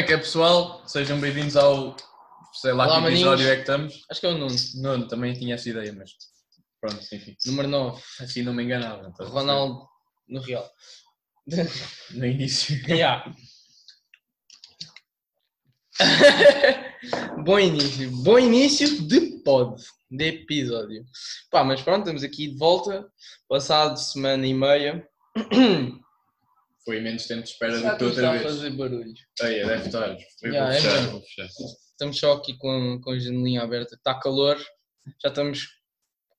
É que é, pessoal? Sejam bem-vindos ao. sei lá Olá, que episódio maninhos. é que estamos. Acho que é o Nuno. Nuno, também tinha essa ideia, mas. Pronto, enfim. Número 9. Assim não me enganava. então, Ronaldo no Real. No início. Yeah. Bom início. Bom início de pod. De episódio. Pá, mas pronto, estamos aqui de volta. Passado semana e meia. Foi menos tempo de espera Já do que outra a vez. fazer barulho. Aí, deve estar. Eu Yeah, vou é fechar, vou fechar. Estamos só aqui com, com a janelinha aberta. Está calor. Já estamos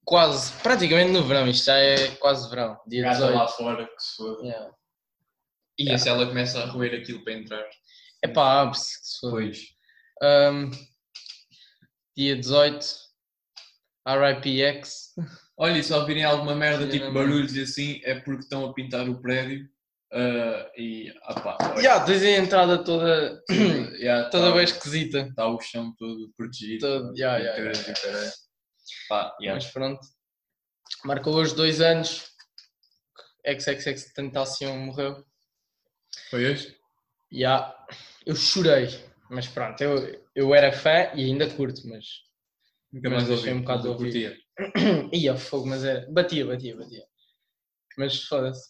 quase, praticamente no verão. Isto já é quase verão. Dia Gata 18. lá fora que se foda. Yeah. E se ela começa a roer aquilo para entrar? É pá, abre-se que se foda. Pois. Um, dia 18, RIPX. Olha, e se ouvirem alguma merda, tipo barulhos e assim, é porque estão a pintar o prédio. Ah, e. Ah pá, olha, Já, tens a entrada toda, yeah, toda tá- bem esquisita. Está o chão todo protegido. Todo- yeah, e yeah, yeah. e caralho. Pá, yeah. Mas pronto. Marcou hoje dois anos. XXX Tentacion morreu. Foi hoje? Já, eu chorei. Mas pronto, eu, eu era fã e ainda curto, mas. Nunca Mas mais deixei ouvi. um bocado mas de ouvir. curtia. Ia fogo, mas era. Batia, batia, batia. Mas foda-se.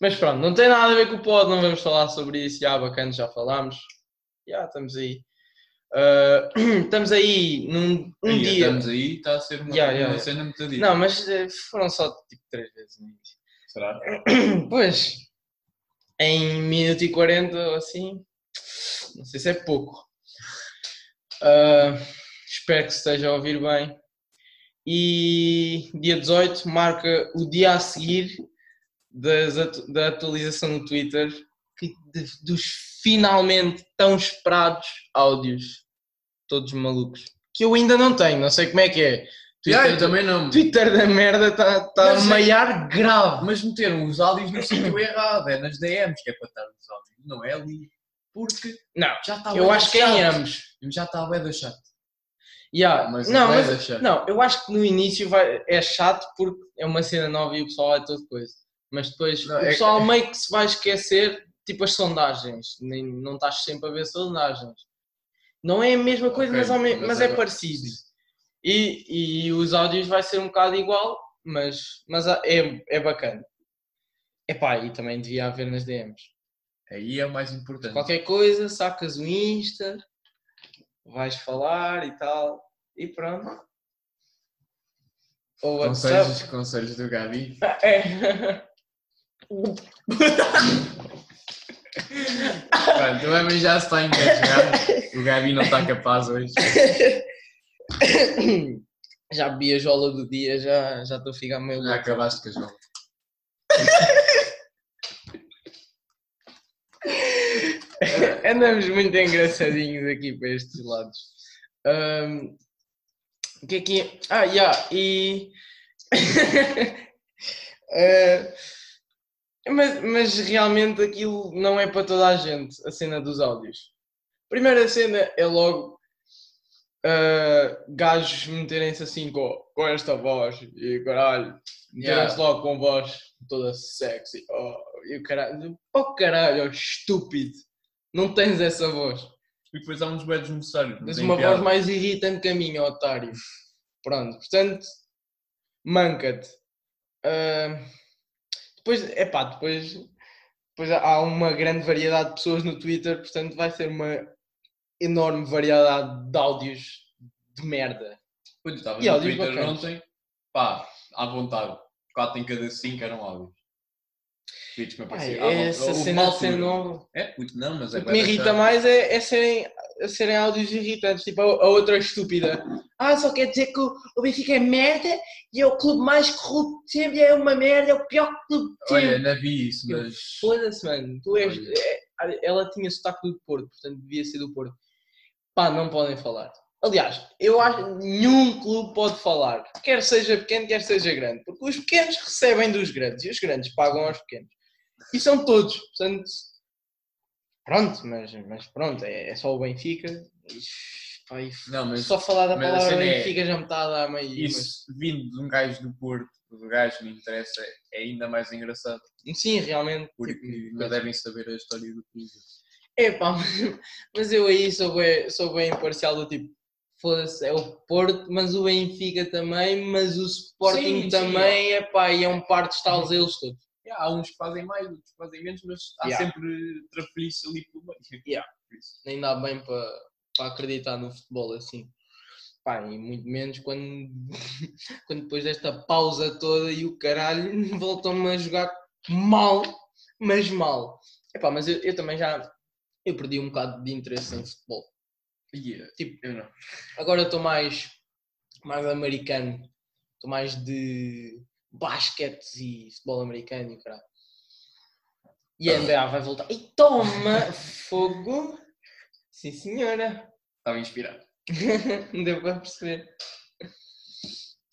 Mas pronto, não tem nada a ver com o pod, não vamos falar sobre isso. Já, bacana, já falámos. Já, estamos aí. Ah, estamos aí num um Aí, dia. Estamos aí, está a ser uma, Yeah, uma yeah, cena muito dita. Não, mas eh, foram só tipo três vezes no início. Será? Pois, em minuto e 40 ou assim, não sei se é pouco. Ah, espero que se esteja a ouvir bem. E dia 18 marca o dia a seguir das da atualização no Twitter que- de- dos finalmente tão esperados áudios, todos malucos, que eu ainda não tenho, não sei como é que é. Yeah, Twitter, também não. Twitter da merda está tá a Mas é- maiar grave. Mas meteram os áudios no sítio errado, é nas DMs que é para estar os áudios, não é ali. Porque Não, já está eu acho que é em chato. ambos. Já está bem da chato. Yeah, Mas não, mas, deixar. não, eu acho que no início vai, é chato porque é uma cena nova e o pessoal vai todo coisa. Mas depois Não, o é pessoal meio que se vai esquecer, tipo as sondagens. Nem, não estás sempre a ver sondagens. Não é a mesma coisa, Ok, mas, ao me- mas mas é agora- parecido. E, e os áudios vai ser um bocado igual, mas, mas é, é bacana. Epá, e também devia haver nas DMs. Aí é o mais importante. Qualquer coisa, sacas o Insta, vais falar e tal, e pronto. Ou WhatsApp. Conselhos, conselhos do Gabi. É. Pronto, já se está engasgar. O Gabi não está capaz hoje. já bebi a jola do dia, já já estou a ficar meio Já acabaste com a jola. Andamos muito engraçadinhos aqui para estes lados. Ahm, O que é que é? Ah, já, e. Eh, mas, mas realmente aquilo não é para toda a gente, a cena dos áudios. Primeira cena é logo ah, gajos meterem-se assim com, com esta voz e caralho, meterem-se Yeah. logo com voz toda sexy. Oh, e o caralho, oh caralho, oh, estúpido, não tens essa voz. E depois há uns bedos necessários. Tens uma piada. voz mais irritante que a minha, otário. Pronto, portanto, manca-te. Ah, depois, epá, depois, depois há uma grande variedade de pessoas no Twitter, portanto vai ser uma enorme variedade de áudios de merda. Olha, estava no Twitter bacanas. ontem, pá, à vontade. 4 em cada 5 eram áudios. Tweets que me é essa Houve cena. É, puto, não, mas é O que me irrita chato. mais é, é serem, é serem áudios irritantes, tipo a, a outra estúpida. Ah, só quer dizer que o, o Benfica é merda e é o clube mais corrupto de sempre, é uma merda, é o pior clube de Olha, sempre. não vi isso, mas. Foda-se, mano. Tu és, Olha. é- ela tinha sotaque do Porto, portanto devia ser do Porto. Pá, não podem falar. Aliás, eu acho que nenhum clube pode falar, quer seja pequeno, quer seja grande, porque os pequenos recebem dos grandes e os grandes pagam aos pequenos. E são todos, portanto, pronto, mas, mas pronto, é, é só o Benfica. Pá, e Não, mas só falar da mas palavra é- Benfica já me está a dar meio. isso vindo de um gajo do Porto, do gajo que me interessa, é ainda mais engraçado. mas- sim, realmente. Porque tipo, não devem saber a história do clube. Epá, mas eu aí sou bem, sou bem imparcial do tipo, foda-se, é o Porto, mas o Benfica também, mas o Sporting Sim, sim, também, epá, e é um par de estalos eles todos. Há uns que fazem mais, outros que fazem menos, mas há Yeah. sempre trapalhice ali pelo meio. Yeah. Nem dá bem para para acreditar no futebol assim. Pá, e muito menos quando, quando depois desta pausa toda e o caralho voltam-me a jogar mal, mas mal. Epá, mas eu, eu também já eu perdi um bocado de interesse em futebol. Yeah. Tipo, Eu não. Agora estou mais, mais americano. Estou mais de basquete e futebol americano e caralho. E a NBA vai voltar. E toma! Fogo! Sim senhora! Estava inspirado. Deu para perceber.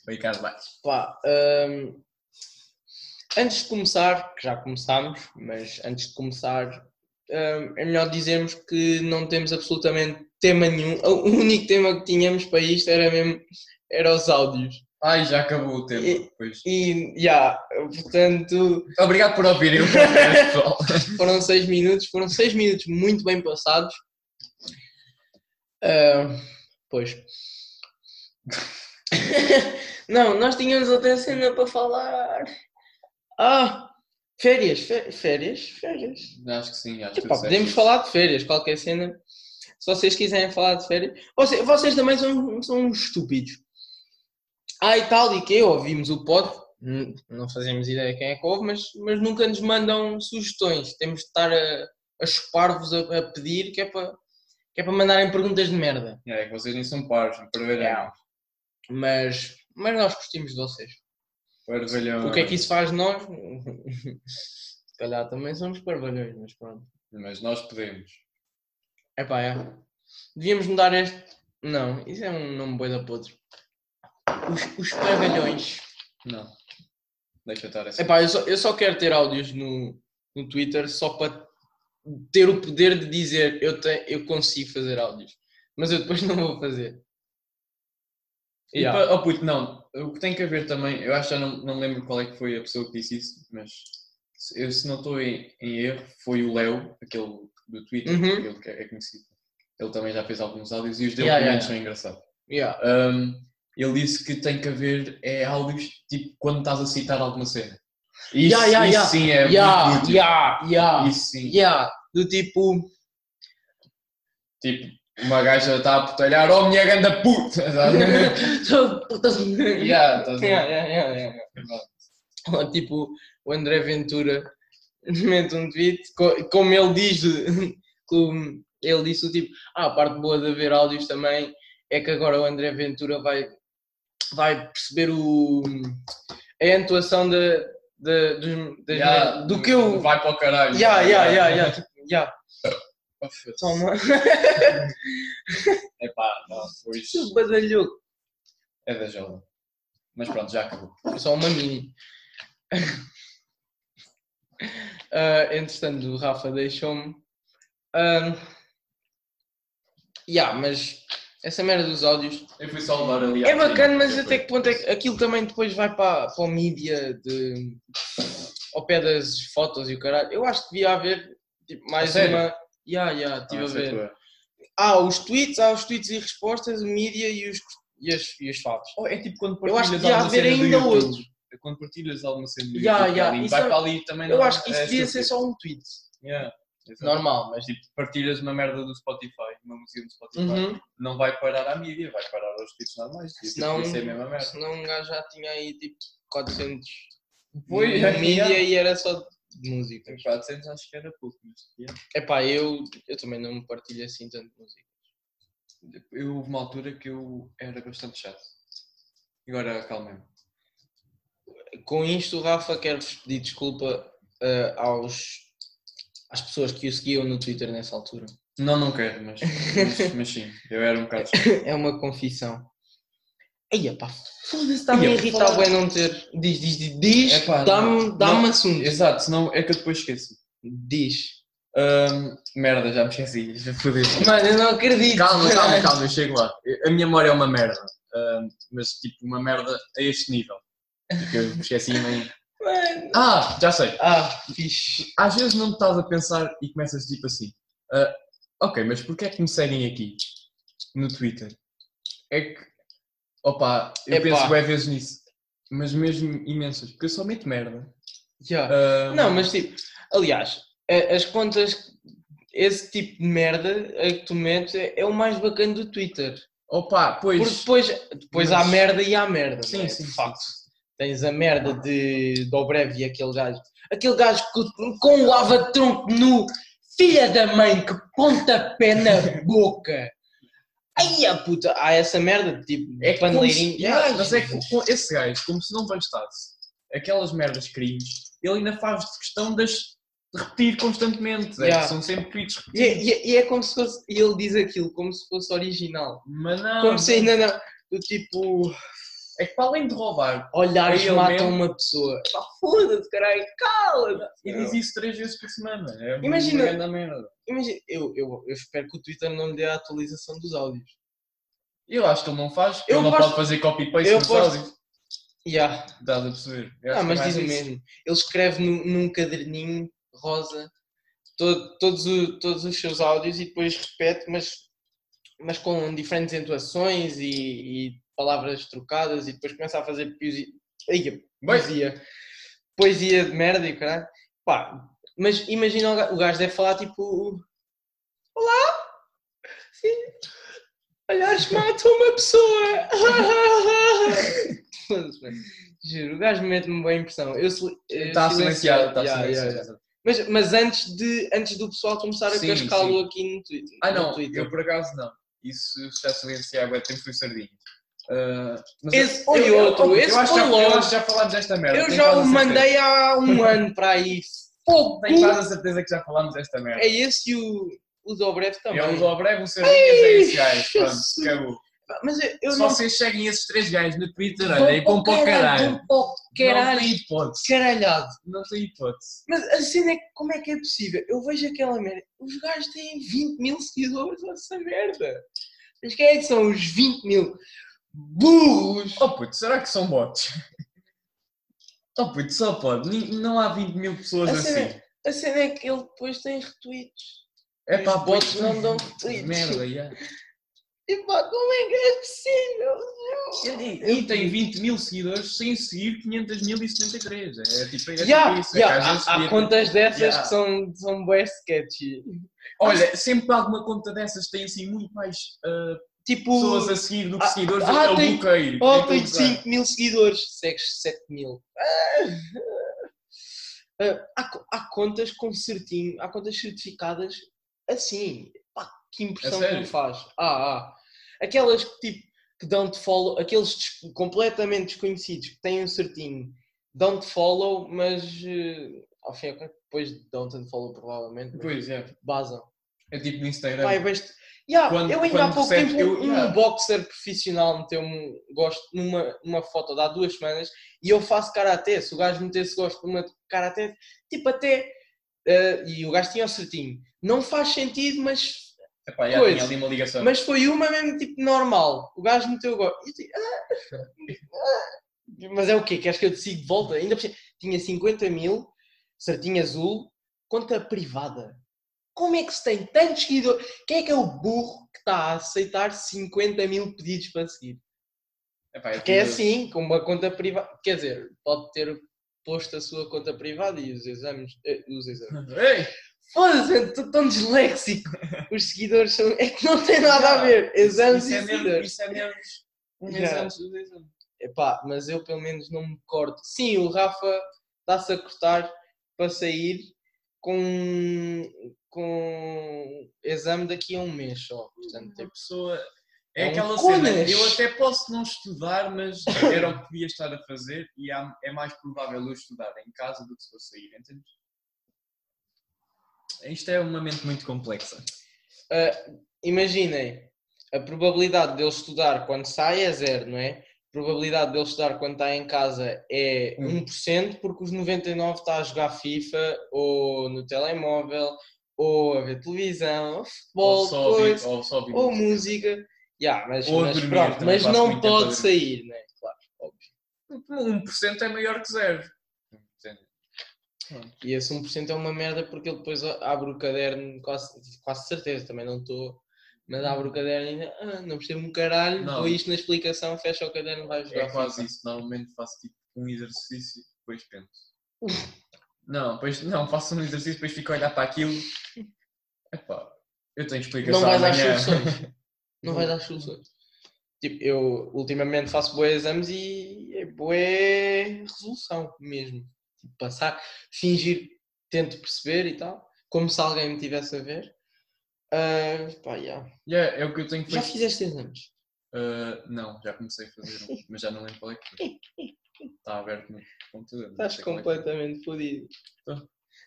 Ricardo Baixo. Pá, hum, antes de começar, que já começámos, mas antes de começar, hum, é melhor dizermos que não temos absolutamente tema nenhum. O único tema que tínhamos para isto era mesmo era os áudios. Ai, já acabou o tempo. E- Pois. E, já, portanto, Obrigado por ouvirem o pessoal. foram seis minutos, foram seis minutos muito bem passados. Ah, pois. Não, nós tínhamos outra cena para falar. Ah, férias, fé- férias, férias. Acho que sim, acho que Epá, tu podemos falar de férias, qualquer cena. Se vocês quiserem falar de férias. Vocês, vocês também são, são estúpidos. Ah, e tal, e que ouvimos o pod. hum, Não fazemos ideia quem é que ouve, mas, mas nunca nos mandam sugestões. Temos de estar a, a chupar-vos a, a pedir que é para que é para mandarem perguntas de merda. É que vocês nem são pares, ver Yeah. Mas, mas nós gostamos de vocês. Parvalhão. O que é que isso faz de nós? Se calhar também somos parvalhões, mas pronto. Mas nós podemos. Epá, é. Devíamos mudar este. Não, isso é um nome boi da podre. Os, os parvalhões. Não. Deixa estar assim. Epá, eu só, eu só quero ter áudios no, no Twitter só para ter o poder de dizer eu, te, eu consigo fazer áudios. Mas eu depois não vou fazer. E Yeah. pa- oh, puto, não, o que tem que haver também, eu acho que já não, não lembro qual é que foi a pessoa que disse isso, mas se, eu, se não estou em, em erro, foi o Léo, aquele do Twitter, Uhum. aquele que é, é conhecido. Ele também já fez alguns áudios e os dele Yeah, yeah, yeah, são engraçados. Yeah. Um, ele disse que tem que haver é, áudios tipo quando estás a citar alguma cena. Isso, Yeah, yeah, isso yeah. sim é Yeah, muito útil. yeah, yeah, Isso sim. yeah. Do tipo. Tipo, uma gaja está a putalhar, oh minha ganda puta! Yeah, estás a ver? Yeah, yeah, yeah, yeah. Ou tipo, o André Ventura mete um tweet, co- como ele diz, ele disse o tipo, ah, a parte boa de haver áudios também é que agora o André Ventura vai, vai perceber o, a entoação da, da, dos- das Yeah, do que eu... Vai para o caralho. Yeah, yeah, yeah, yeah, tipo, yeah. Oh. Toma, Epá, não, pois que badalhoco. é da jovem. Mas pronto, já acabou. É só uma mini. Ah, entretanto, o Rafa deixou-me. Ah, yeah, mas essa merda dos áudios Eu fui só levar ali. é bacana, mas até que ponto é que aquilo também depois vai para, para o mídia de, ao pé das fotos e o caralho. Eu acho que devia haver tipo, mais uma. Yeah, yeah, Ah, estive a sei ver. é. Há os tweets, há os tweets e respostas, o mídia e os, e as, e os fatos. Oh, é tipo quando Eu acho que partilhas devia haver ainda outro. É Quando partilhas alguma cena do Yeah, YouTube, yeah, vai é- para ali também. Eu não- acho que isso é devia ser só um tweet. Yeah, exato. Normal, mas Tipo, partilhas uma merda do Spotify, uma música do Spotify, Uhum. não vai parar à mídia, vai parar aos tweets normais. E Senão, Isso é a mesma merda. senão um gajo já tinha aí tipo 400 Foi, yeah. mídia e era só de música. 400 acho que era pouco, mas yeah. Epá, eu, eu também não partilho assim tanto música. eu houve uma altura que eu era bastante chato. Agora acalmei-me. Com isto, o Rafa quer-vos pedir desculpa eh, aos, às pessoas que o seguiam no Twitter nessa altura. Não, não quero, mas, mas, mas sim, eu era um bocado. É uma confissão. Ei, pá, foda-se, está-me a irritar bem não ter. Diz, diz, diz, diz dá-me dá Não. assunto. Exato, senão é que eu depois esqueço. Diz. Merda, já me esqueci, já. Mano, eu não acredito. Calma, calma, calma, eu chego lá. A minha memória é uma merda, mas tipo uma merda a este nível. Porque eu esqueci-me em... Mano. Ah, já sei. Ah, fixe. Às vezes não estás a pensar e começas tipo assim. Ah, ok, mas porquê é que me seguem aqui? No Twitter? É que. Opa, eu Epá. penso bem vezes nisso. Mas mesmo imensas. Porque eu só meto merda. Yeah. Ah, Não, mas tipo, aliás, as contas, esse tipo de merda a que tu metes é, é o mais bacana do Twitter. Opa, pois. Porque depois, depois mas- há merda e há merda. Sim, não é? sim, De sim. facto. Tens a merda de Dobrev e aquele gajo. Aquele gajo com, com lava-tronco nu, filha da mãe, que pontapé na boca. Ai a puta, há essa merda de tipo É é como paneleirinho. se- Yeah, mas é que com esse gajo, como se não bastasse aquelas merdas crimes, ele ainda faz de questão de, as- de repetir constantemente. É Yeah. são sempre tweets E é, repetidos. e é- e é como se fosse. E ele diz aquilo como se fosse original. Mas não. Como se ainda não. Do tipo. É que para além de roubar Olhares É matam mesmo. uma pessoa. Pá, foda-se, caralho, cala-te. e diz isso três vezes por semana. É Imagina-. Imagina, eu, eu, eu espero que o Twitter não lhe dê a atualização dos áudios. Eu acho que ele não faz, porque Eu ele não gosto- pode fazer copy-paste eu nos gosto- áudios. Yeah. Estás a perceber? Ah, mas é mais diz o mesmo. Ele escreve num, num caderninho rosa todo- todos, o- todos os seus áudios e depois repete, mas, mas com diferentes entoações e, e palavras trocadas e depois começa a fazer poesia. Poesia. Poesia de merda e caralho. Pá, mas imagina o ga- o gajo deve falar tipo. Olá! Sim. Olhares matam uma pessoa! Juro, o gajo mete-me impressão. Eu sil- eh, Está silenciado, está Yeah, yeah, silenciado. yeah. Mas, mas antes, de, antes do pessoal começar a cascá-lo aqui no Twitter. Ah, no não, Twitter. eu por acaso não. Isso está silenciado, é tempo foi sardinha. Mas Esse eu- foi eu- outro, eu esse já-. Eu acho que já falámos desta merda. Eu já o mandei há um ano para aí. Fogo! Tenho quase a certeza que já falámos desta merda. É esse e o, o Dobrev também. É o Dobrev, o Sardinhas é esse gajo. Pronto, Jesus. acabou. Mas eu, eu Se não vocês seguem esses três gajos no Twitter, olha, e vão para o caralho. Não tem hipótese. Caralhado. Não tem hipótese. Mas a cena é que como é que é possível? Eu vejo aquela merda. Os gajos têm 20 mil seguidores nessa merda. Mas quem é que são os 20 mil? Burros! Oh puto, será que são bots? Oh puto, só pode. Ni- Não há 20 mil pessoas A assim. cena, a cena é que ele depois tem retweets. É os pá, bots pois- não dão retweets. Merda, yeah. E pá, como é que é possível? E, e tem 20 mil seguidores sem seguir 500.073. É tipo, é tipo Yeah, isso. é yeah, que às vezes há, há devia- contas dessas Yeah. que são, são bem sketchy. Olha, sempre que alguma conta dessas tem assim muito mais ah, Tipo, pessoas a seguir do que Ah, seguidores, ah, eu tem- bloqueio. oh, Então, tenho gozar. 5 mil seguidores, segues 7 mil. Ah, há, co- há contas com certinho, há contas certificadas assim. Pá, que impressão que me faz. Ah, ah. Aquelas que tipo que dão-te follow, aqueles des- completamente desconhecidos que têm um certinho, dão-te follow, mas eh, ao fim e ao cabo, depois dão-te follow provavelmente, Pois é. basam. É tipo no Instagram. Pai. Yeah, Quando- eu ainda há pouco tempo eu- um yeah. boxer profissional meteu-me um gosto numa uma foto de há duas semanas e eu faço karaté. Se o gajo metesse gosto numa de karaté, tipo até. eh, e o gajo tinha o certinho. Não faz sentido, mas, Epá, já Coisa. tinha ali uma ligação. mas foi uma mesmo tipo normal. O gajo meteu gosto. Tipo, ah, ah. Mas é o quê? Queres que eu te siga de volta? Ainda tinha 50 mil, certinho azul, conta privada. Como é que se tem tantos seguidores? Quem é que é o burro que está a aceitar 50 mil pedidos para seguir? Epá, Porque é assim, com uma conta privada. Quer dizer, pode ter posto a sua conta privada e os exames. eh, os exames. Ei! Foda-se, estou tão disléxico. Os seguidores são. É que não tem nada a ver. Exames isso e é seguidores. isso é menos um mês Já. antes do exame. Epá, mas eu pelo menos não me corto. Sim, o Rafa está-se a cortar para sair com, com exame daqui a um mês só. Portanto, Uma tipo, pessoa. É, É um aquela cena, conas. eu até posso não estudar, mas era o que podia estar a fazer e há- é mais provável eu estudar em casa do que se for sair, entendes? Isto é uma mente muito complexa. ah, imaginem, a probabilidade dele estudar quando sai é zero, não é? A probabilidade dele estudar quando está em casa é Hum. 1%, porque os 99% está a jogar FIFA ou no telemóvel ou a ver televisão, ou futebol, ou só coisa. ou só ou música. Yeah, mas Ou mas dormir, pronto, mas não pode sair, né? Claro, óbvio. 1% é maior que zero. E esse 1% é uma merda porque ele depois abre o caderno, quase, quase certeza, também não estou. Mas abre o caderno e ainda, ah, não percebo um caralho, Não. dou isto na explicação, fecha o caderno, vai jogar. É quase isso. Normalmente faço tipo um exercício, depois penso. Não, depois, não, faço um exercício, depois fico a olhar para aquilo. Epá, eu tenho explicação Não vais às amanhã. soluções. Não vais às soluções. Tipo, eu ultimamente faço boas exames e é boa resolução mesmo. Tipo, passar, fingir, tento perceber e tal, como se alguém me tivesse a ver. Ah, pá, yeah. Yeah, é o que eu tenho Já feito. fizeste exames? Ah, não, já comecei a fazer mas já não lembro qual é que foi. Está aberto no computador. Estás é que completamente fodido.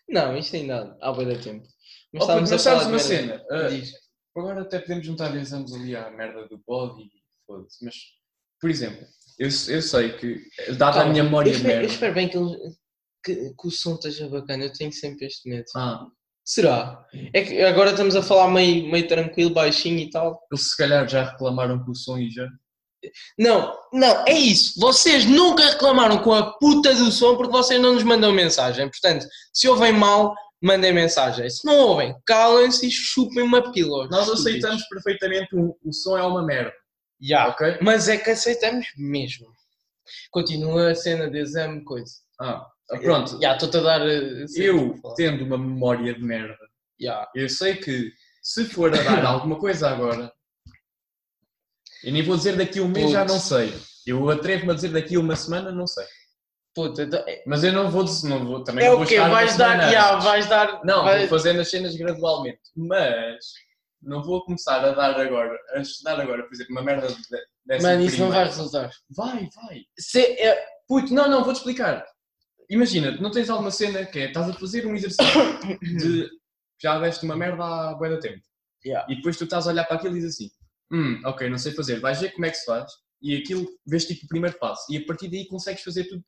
Não, isto ainda há boa da tempo. Oh, puto, mas falar uma cena? Diz. Agora até podemos juntar exames ali à merda do pod e foda-se. Mas, por exemplo, eu, eu sei que, dada a minha memória eu espero, eu merda. espero bem que, ele- que, que o som esteja bacana. Eu tenho sempre este medo. Ah, Será? É que agora estamos a falar meio, meio tranquilo, baixinho e tal. eles se calhar já reclamaram com o som e já. Não, não, é isso. Vocês nunca reclamaram com a puta do som porque vocês não nos mandam mensagem. Portanto, se ouvem mal, mandem mensagem. Se não ouvem, calem-se e chupem uma pílula. Nós Estúpidos. aceitamos perfeitamente o, o som é uma merda, Ya, ok? Mas é que aceitamos mesmo. Continua a cena de exame, coisa. Ah, pronto. Já, estou-te a dar. eh, Eu, tendo uma memória de merda, Ya. eu sei que se for a dar alguma coisa agora, eu nem vou dizer daqui a um mês, já não sei. Eu atrevo-me a dizer daqui a uma semana, não sei. Puta, então, é- Mas eu não vou dizer, não vou, também é não o vou quê? Vais dar. antes. vais dar. Não, vou fazendo as cenas gradualmente. Mas não vou começar a dar agora, a estudar agora, por exemplo, uma merda de- dessa Mano, isso não vai resultar. Vai, vai. Se, é, Puto, não, não, vou-te explicar. Imagina, não tens alguma cena que é, estás a fazer um exercício de já deste uma merda há bué da tempo. Yeah. E depois tu estás a olhar para aquilo e dizes assim, hum, ok, não sei fazer, vais ver como é que se faz e aquilo vês tipo o primeiro passo e a partir daí consegues fazer tudo.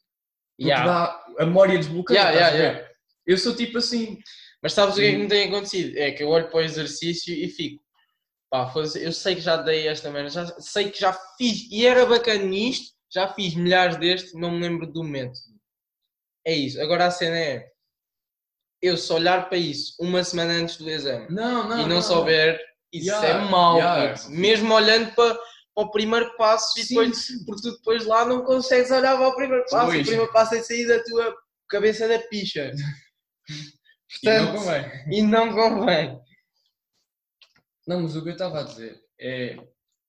Porque Ya. dá a memória desbloqueia. Ya, estás ya, a ver? ya. Eu sou tipo assim, Mas sabes o que é que me tem acontecido? É que eu olho para o exercício e fico, pá, eu sei que já dei esta merda, já, sei que já fiz, e era bacana nisto, já fiz milhares destes, não me lembro do método. É isso. Agora a cena é, eu só olhar para isso uma semana antes do exame não, não. e não, souber, isso Ya, é mau, puto. mesmo olhando para, o primeiro passo e Sim, depois, sim. porque tu depois lá não consegues olhar para o primeiro passo, Pois. o primeiro passo é sair da tua cabeça da picha. E não Portanto, convém. e não convém. Não, mas o que eu estava a dizer é,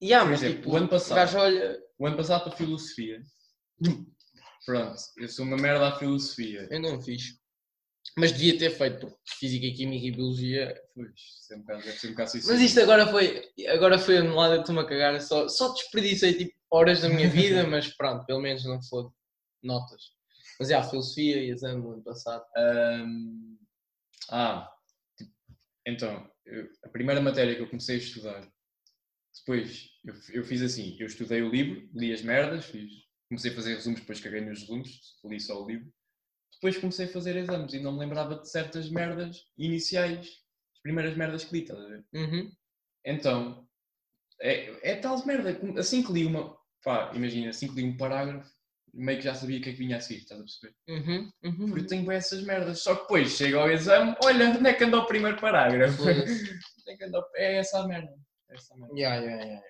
Yeah, Por mas exemplo, tipo, o ano passado- olha, o ano passado para a filosofia, pronto, eu sou uma merda à filosofia. eu não fiz. Mas devia ter feito, porque Física, Química e Biologia. Pois, isso é um bocado, deve ser um bocado assim. Mas isto agora foi, agora foi anulado, eu estou-me a cagar, só, só desperdicei tipo horas da minha vida, mas pronto, pelo menos não foi notas. Mas é, a Filosofia e exame do ano passado. Ahm, ah, tipo, então, eu- a primeira matéria que eu comecei a estudar, depois eu, eu fiz assim, eu estudei o livro, li as merdas, fiz, comecei a fazer resumos, depois caguei nos resumos, li só o livro. Depois comecei a fazer exames e não me lembrava de certas merdas iniciais, as primeiras merdas que li, estás a ver? Uhum. Então, é, é tal merda, assim que li uma, pá, imagina, assim que li um parágrafo, meio que já sabia o que é que vinha a seguir, estás a perceber? Uhum. Uhum. Porque eu tenho bué essas merdas. Só que depois chega ao exame, olha, onde é que anda o primeiro parágrafo? É, é essa a merda. É essa a merda. Yeah, yeah, yeah.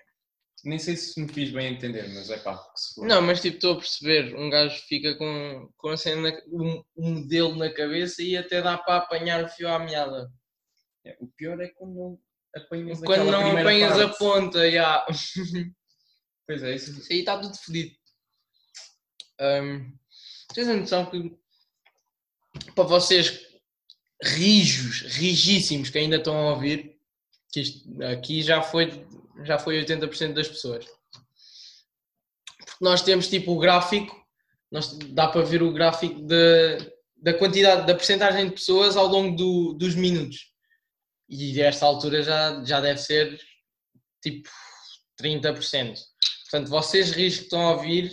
Nem sei se me fiz bem entender, mas é pá, que se for. Não, mas tipo, estou a perceber, um gajo fica com, com a cena, na- um, um modelo na cabeça e até dá para apanhar o fio à meada. É, O pior é quando não apanhas Quando não apanhas a parte. ponta, já. Pois é, isso. Isso aí está tudo fodido. Um, tens a noção que para vocês rijos, rigíssimos que ainda estão a ouvir, que isto aqui já foi, já foi 80% das pessoas. Porque nós temos tipo o gráfico, nós, dá para ver o gráfico da, da quantidade, da percentagem de pessoas ao longo do- dos minutos. E a esta altura já, já deve ser tipo 30%. Portanto, vocês ris que estão a ouvir,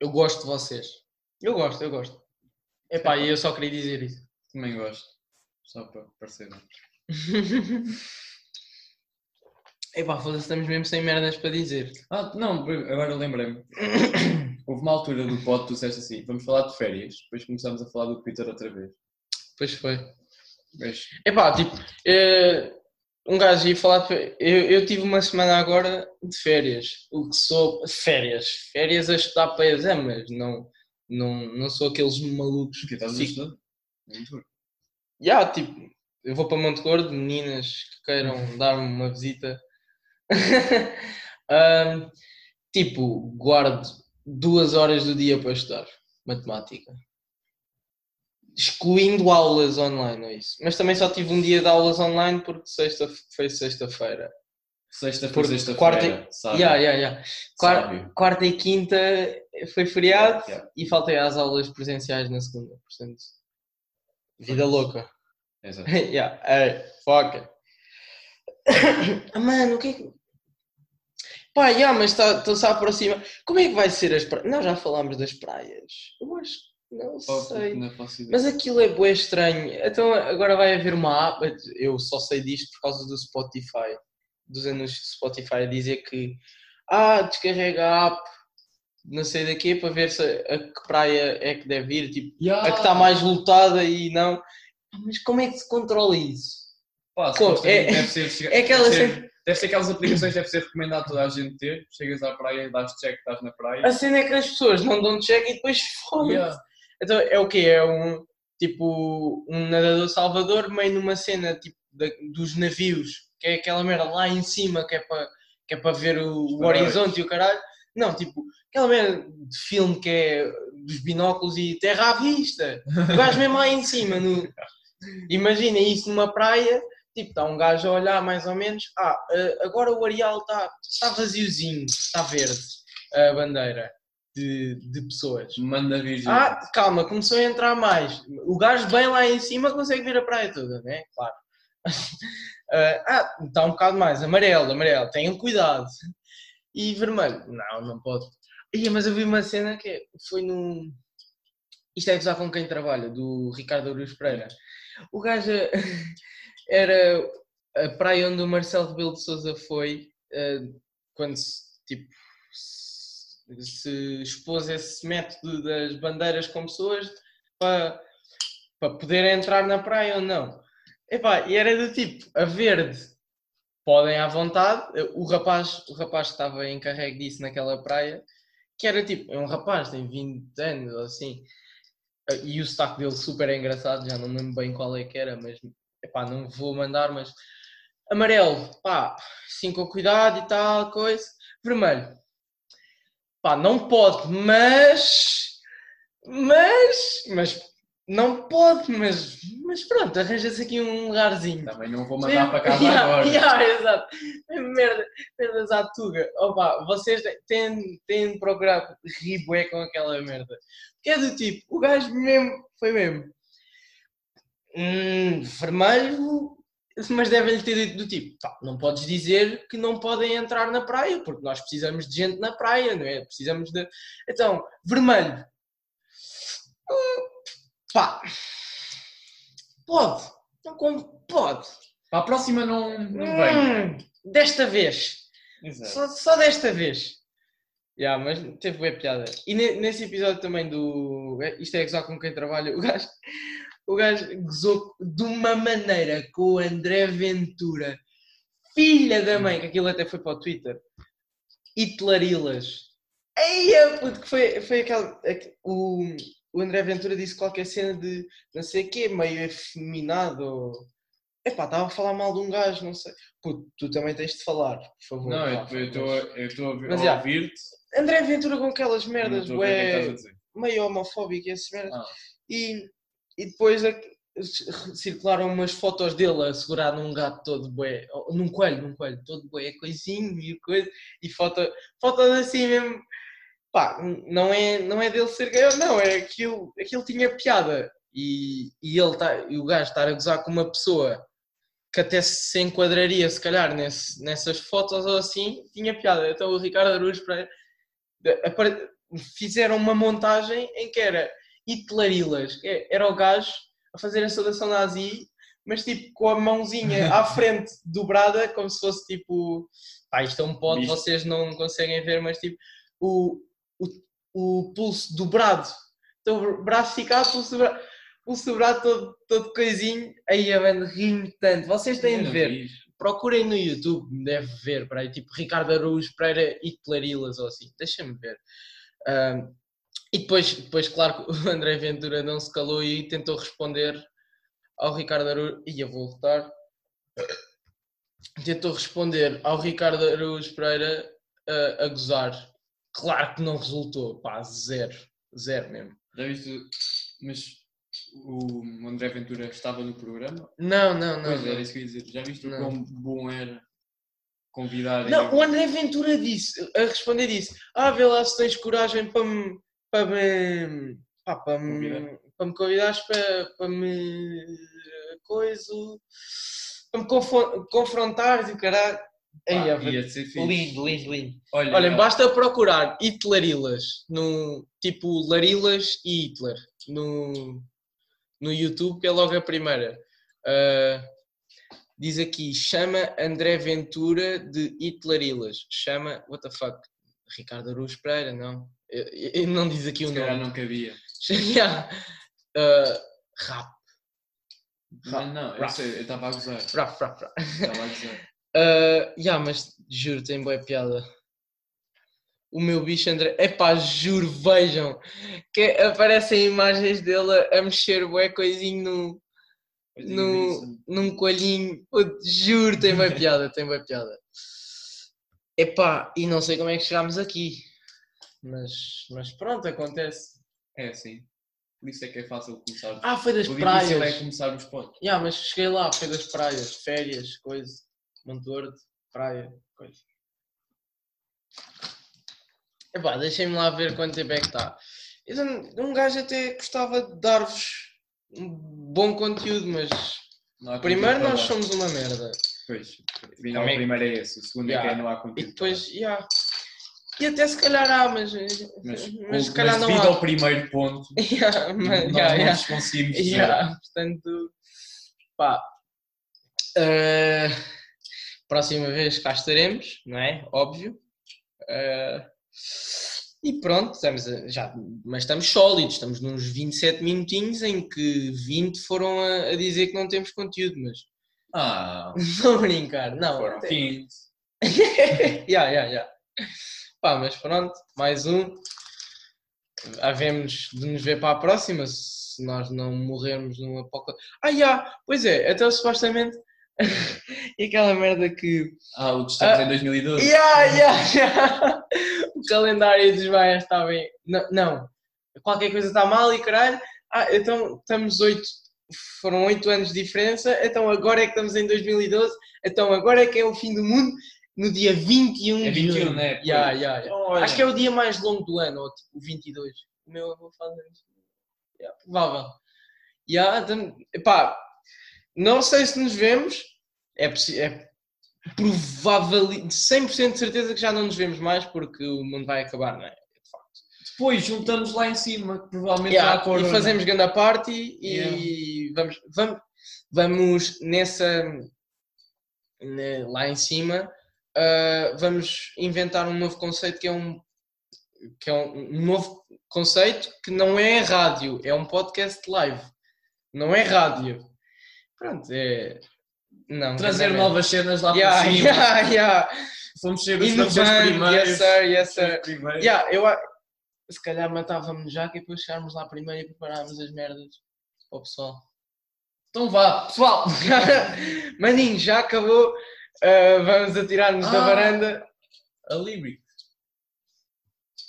eu gosto de vocês. Eu gosto, eu gosto. Epá, e eu só queria dizer isso. Também gosto. Só para parecer. Epá, foda-se, estamos mesmo sem merdas para dizer. Ah, não, agora lembrei-me. houve uma altura do pod que tu disseste assim, vamos falar de férias, depois começámos a falar do Twitter outra vez. Pois foi. Mas, Epá, tipo, eh, um gajo ia falar de. Eu, eu tive uma semana agora de férias. O que sou. Férias. Férias a estudar para exames. Não, não, não sou aqueles malucos que estás a estudar? Muito tipo, eu vou para Monte Gordo, meninas que queiram dar-me uma visita. Ahm, tipo, guardo duas horas do dia para estudar matemática. Excluindo aulas online, é isso. Mas também só tive um dia de aulas online porque sexta, foi sexta-feira. Sexta Porque sexta-feira, quarta- ya. Quar- Sábio. Quarta e quinta foi feriado e faltei às aulas presenciais na segunda. Portanto, vida louca. exato. yeah, é, foca. Ah, Mano, o que é que. Pá, yeah, mas tá- estão-se a aproximar. Como é que vai ser as praias? Nós já falámos das praias. Eu acho que não sei. Não. Mas aquilo é bué estranho. Então agora vai haver uma app. Eu só sei disto por causa do Spotify. Dos anúncios do Spotify a dizer que ah, descarrega a app, não sei daqui, para ver se a que praia é que deve ir. Tipo, Ya! a que está mais lotada e não. Mas como é que se controla isso? Pá, supostamente É- deve ser, é aquela deve, ser, deve ser aquelas aplicações que deve ser recomendado a toda a gente ter. Chegas à praia, dás check estás na praia. A cena é que as pessoas não dão check e depois fodem. Ya. Então é o quê? É um tipo um nadador salvador meio numa cena tipo da- dos navios, que é aquela merda lá em cima que é para que é para ver o, o horizonte e o caralho. Não, tipo, aquela merda de filme que é dos binóculos e terra à vista. O gajo mesmo lá em cima. No... Imagina isso numa praia, tipo, está um gajo a olhar mais ou menos. Ah, eh, agora o areal está está vaziozinho, está verde a bandeira de, de pessoas. Manda vir. Ah, calma, começou a entrar mais. O gajo bem lá em cima consegue ver a praia toda, né? Claro. ah, está um bocado mais. Amarelo, amarelo. Tenham cuidado. E vermelho. Não, não pode. Ia, mas eu vi uma cena que foi num. Isto é gozar com quem trabalha, do Ricardo Aruz Pereira. O gajo era a praia onde o Marcelo Rebelo de Souza foi eh, quando se, tipo, se, expôs esse método das bandeiras com pessoas para, para poder entrar na praia ou não. Epá, e era do tipo, a verde podem à vontade, o rapaz, o rapaz que estava encarregue disso naquela praia, que era tipo, é um rapaz, tem 20 anos ou assim, e o sotaque dele super engraçado, já não lembro bem qual é que era, mas epá, não vou mandar, mas amarelo, pá, sim com cuidado e tal, coisa, vermelho, pá, não pode, mas, mas, mas, não pode, mas, mas pronto, arranja-se aqui um lugarzinho. Também não vou mandar para casa Yeah, agora. yeah, exato. Merda, merdas à tuga. Opa, vocês têm, têm de procurar rir bué com aquela merda. Que é do tipo, o gajo mesmo, foi mesmo. Hum, vermelho, mas devem-lhe ter dito do tipo, pá, não podes dizer que não podem entrar na praia, porque nós precisamos de gente na praia, não é? Precisamos de. Então, vermelho. Hum, pá. Pode. Não como pode. Para a próxima não, não vem. Hum, desta vez. Só, só desta vez. Yeah, mas teve bem piada. E ne- nesse episódio também do. é, Isto é gozar com quem trabalha. O gajo, o gajo gozou de uma maneira com o André Ventura. Filha da mãe, que aquilo até foi para o Twitter. Hitlarilas. Eia, puto, que foi, foi aquele. aque- O, o André Ventura disse qualquer cena de não sei o quê, meio efeminado. Ou... Epá, estava a falar mal de um gajo, não sei. Puto, tu também tens de falar, por favor. Não, eu- Rafa, eu estou a- Mas, a ouvir-te. André Ventura com aquelas merdas, é dizer. meio homofóbico e essas merdas. Ah. E, e depois a- circularam umas fotos dele a segurar num gato todo bué, num coelho, num coelho, todo bué, coisinho e coisa, e foto, fotos assim mesmo, pá, não é, não é dele ser gay, não, é aquilo, aquilo tinha piada. E, e ele tá, e o gajo estar a gozar com uma pessoa que até se enquadraria, se calhar, nesse, nessas fotos ou assim, tinha piada. Então o Ricardo apare- fizeram uma montagem em que era Hitlarilas, que é- era o gajo a fazer a saudação nazi, mas tipo com a mãozinha à frente dobrada, como se fosse tipo. Pá, isto é um Visto. vocês não conseguem ver, mas tipo o, o, o pulso dobrado. Então, o braço esticado, pulso dobrado, pulso dobrado todo, todo coisinho. Aí, mano, ri-me tanto. Vocês têm de ver. Procurem no YouTube, deve ver, para aí, tipo Ricardo Araújo, Pereira e Clarilas ou assim. Deixa-me ver. Ahm, e depois, depois, claro, que o André Ventura não se calou e tentou responder ao Ricardo Araújo. E eu vou voltar. Tentou responder ao Ricardo Araújo Pereira ah, a gozar. Claro que não resultou, pá, zero. Zero mesmo. Já viste? Mas o André Ventura estava no programa? Não, não, não. pois não. era isso que eu ia dizer. Já viste o Não. quão bom era convidar Não, o André Ventura disse, a responder disse, ah, vê lá se tens coragem para me, para me, pá, para me, Convidar. para me convidares para, para me, coisa, para me confrontares e o caralho. Aí, Ah, ia ser fixe. lindo, lindo, lindo. Olha, Olhem, basta procurar Hitlerilas, no, tipo Larilas e Hitler, no, no YouTube, que é logo a primeira. Ah, diz aqui, chama André Ventura de Hitlerilas. Chama, what the fuck, Ricardo Aruz Pereira, não. Eu- não diz aqui o se calhar nome. não cabia. Yeah. Ah, rap, Mas não, eu Rap. sei, eu estava a gozar. rap, rap, rap. Estava a gozar. Uh, yeah, mas juro, tem boa piada. O meu bicho André. Epá, juro, vejam que aparecem imagens dele a mexer bué coisinho no, no, num coelhinho. Puto, juro, tem boa piada, tem boa piada. Epá, e não sei como é que chegámos aqui. Mas, mas pronto, acontece. É assim. Por isso é que é fácil começar. Ah, foi das o difícil é praias. começar os potes. Yeah, mas cheguei lá, foi das praias, férias, coisa. Monte Verde, praia, coisa. Epá, deixem-me lá ver quanto tempo é que está. Um gajo até gostava de dar-vos um bom conteúdo, mas Não primeiro nós somos uma merda. Pois. O primeiro é esse. O segundo é Yeah. que é não há E conteúdo. depois, yeah. E até se calhar há, mas, Mas, mas se calhar não devido há. ao primeiro ponto, Yeah, mas- nós yeah, não yeah. conseguimos. Yeah, portanto, pá. eh, próxima vez cá estaremos, não é? Óbvio. Eh, e pronto, estamos já, mas estamos sólidos, estamos nos 27 minutinhos em que 20 foram a, a dizer que não temos conteúdo, mas Ah, não brincar, não. foram até- 15. yeah, yeah, yeah. Pá, mas pronto, mais um. Havemos de nos ver para a próxima se nós não morrermos num apocalipse. Ah, yeah, pois é, até supostamente. e aquela merda que. Ah, o que estamos Ah, em 2012. Yeah, yeah, yeah. O calendário dos Maias está bem. Não, não, qualquer coisa está mal e caralho. Ah, então estamos oito. Foram oito anos de diferença, então agora é que estamos em 2012, então agora é que é o fim do mundo, no dia 21 É de 21, junho. né? Yeah, yeah, yeah. Então, olha, Acho que é o dia mais longo do ano, ou tipo o 22. O meu avô faz anos. Yeah, provável. Yeah, tam- epá, não sei se nos vemos, é, é provável, 100% de certeza que já não nos vemos mais porque o mundo vai acabar, não é? De facto. Depois juntamos lá em cima, que provavelmente Yeah, corona. e fazemos grande party e vamos, vamos, vamos nessa ne- lá em cima ah, vamos inventar um novo conceito que é um que é um, novo conceito que não é rádio, é um podcast live, não é rádio. Pronto, é não, Trazer grande novas cenas lá Yeah, para cima. yeah, yeah. Fomos ser os franceses primeiros. yes sir, yes sir. Os primeiros. Yeah, eu, se calhar matávamos já que depois chegarmos lá primeiro e preparávamos as merdas para o pessoal. Então vá, pessoal. Maninho, já acabou. Uh, vamos atirar-nos da Ah. varanda. A Libri.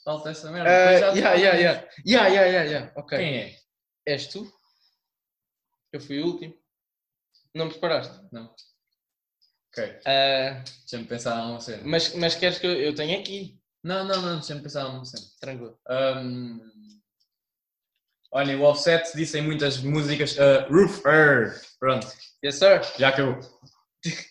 Falta essa merda. Uh, yeah, yeah, yeah. Yeah, yeah, yeah, yeah. Ok. Quem é? És tu? Eu fui o último. Não preparaste? Não. Ok. Uh, Deixa-me pensar numa cena. mas, mas queres que eu, eu tenha aqui? Não, não, não. Deixa-me pensar numa cena. Tranquilo. Um... Olha, o Offset disse em muitas músicas uh, Roofer. Pronto, Yes, sir. já acabou.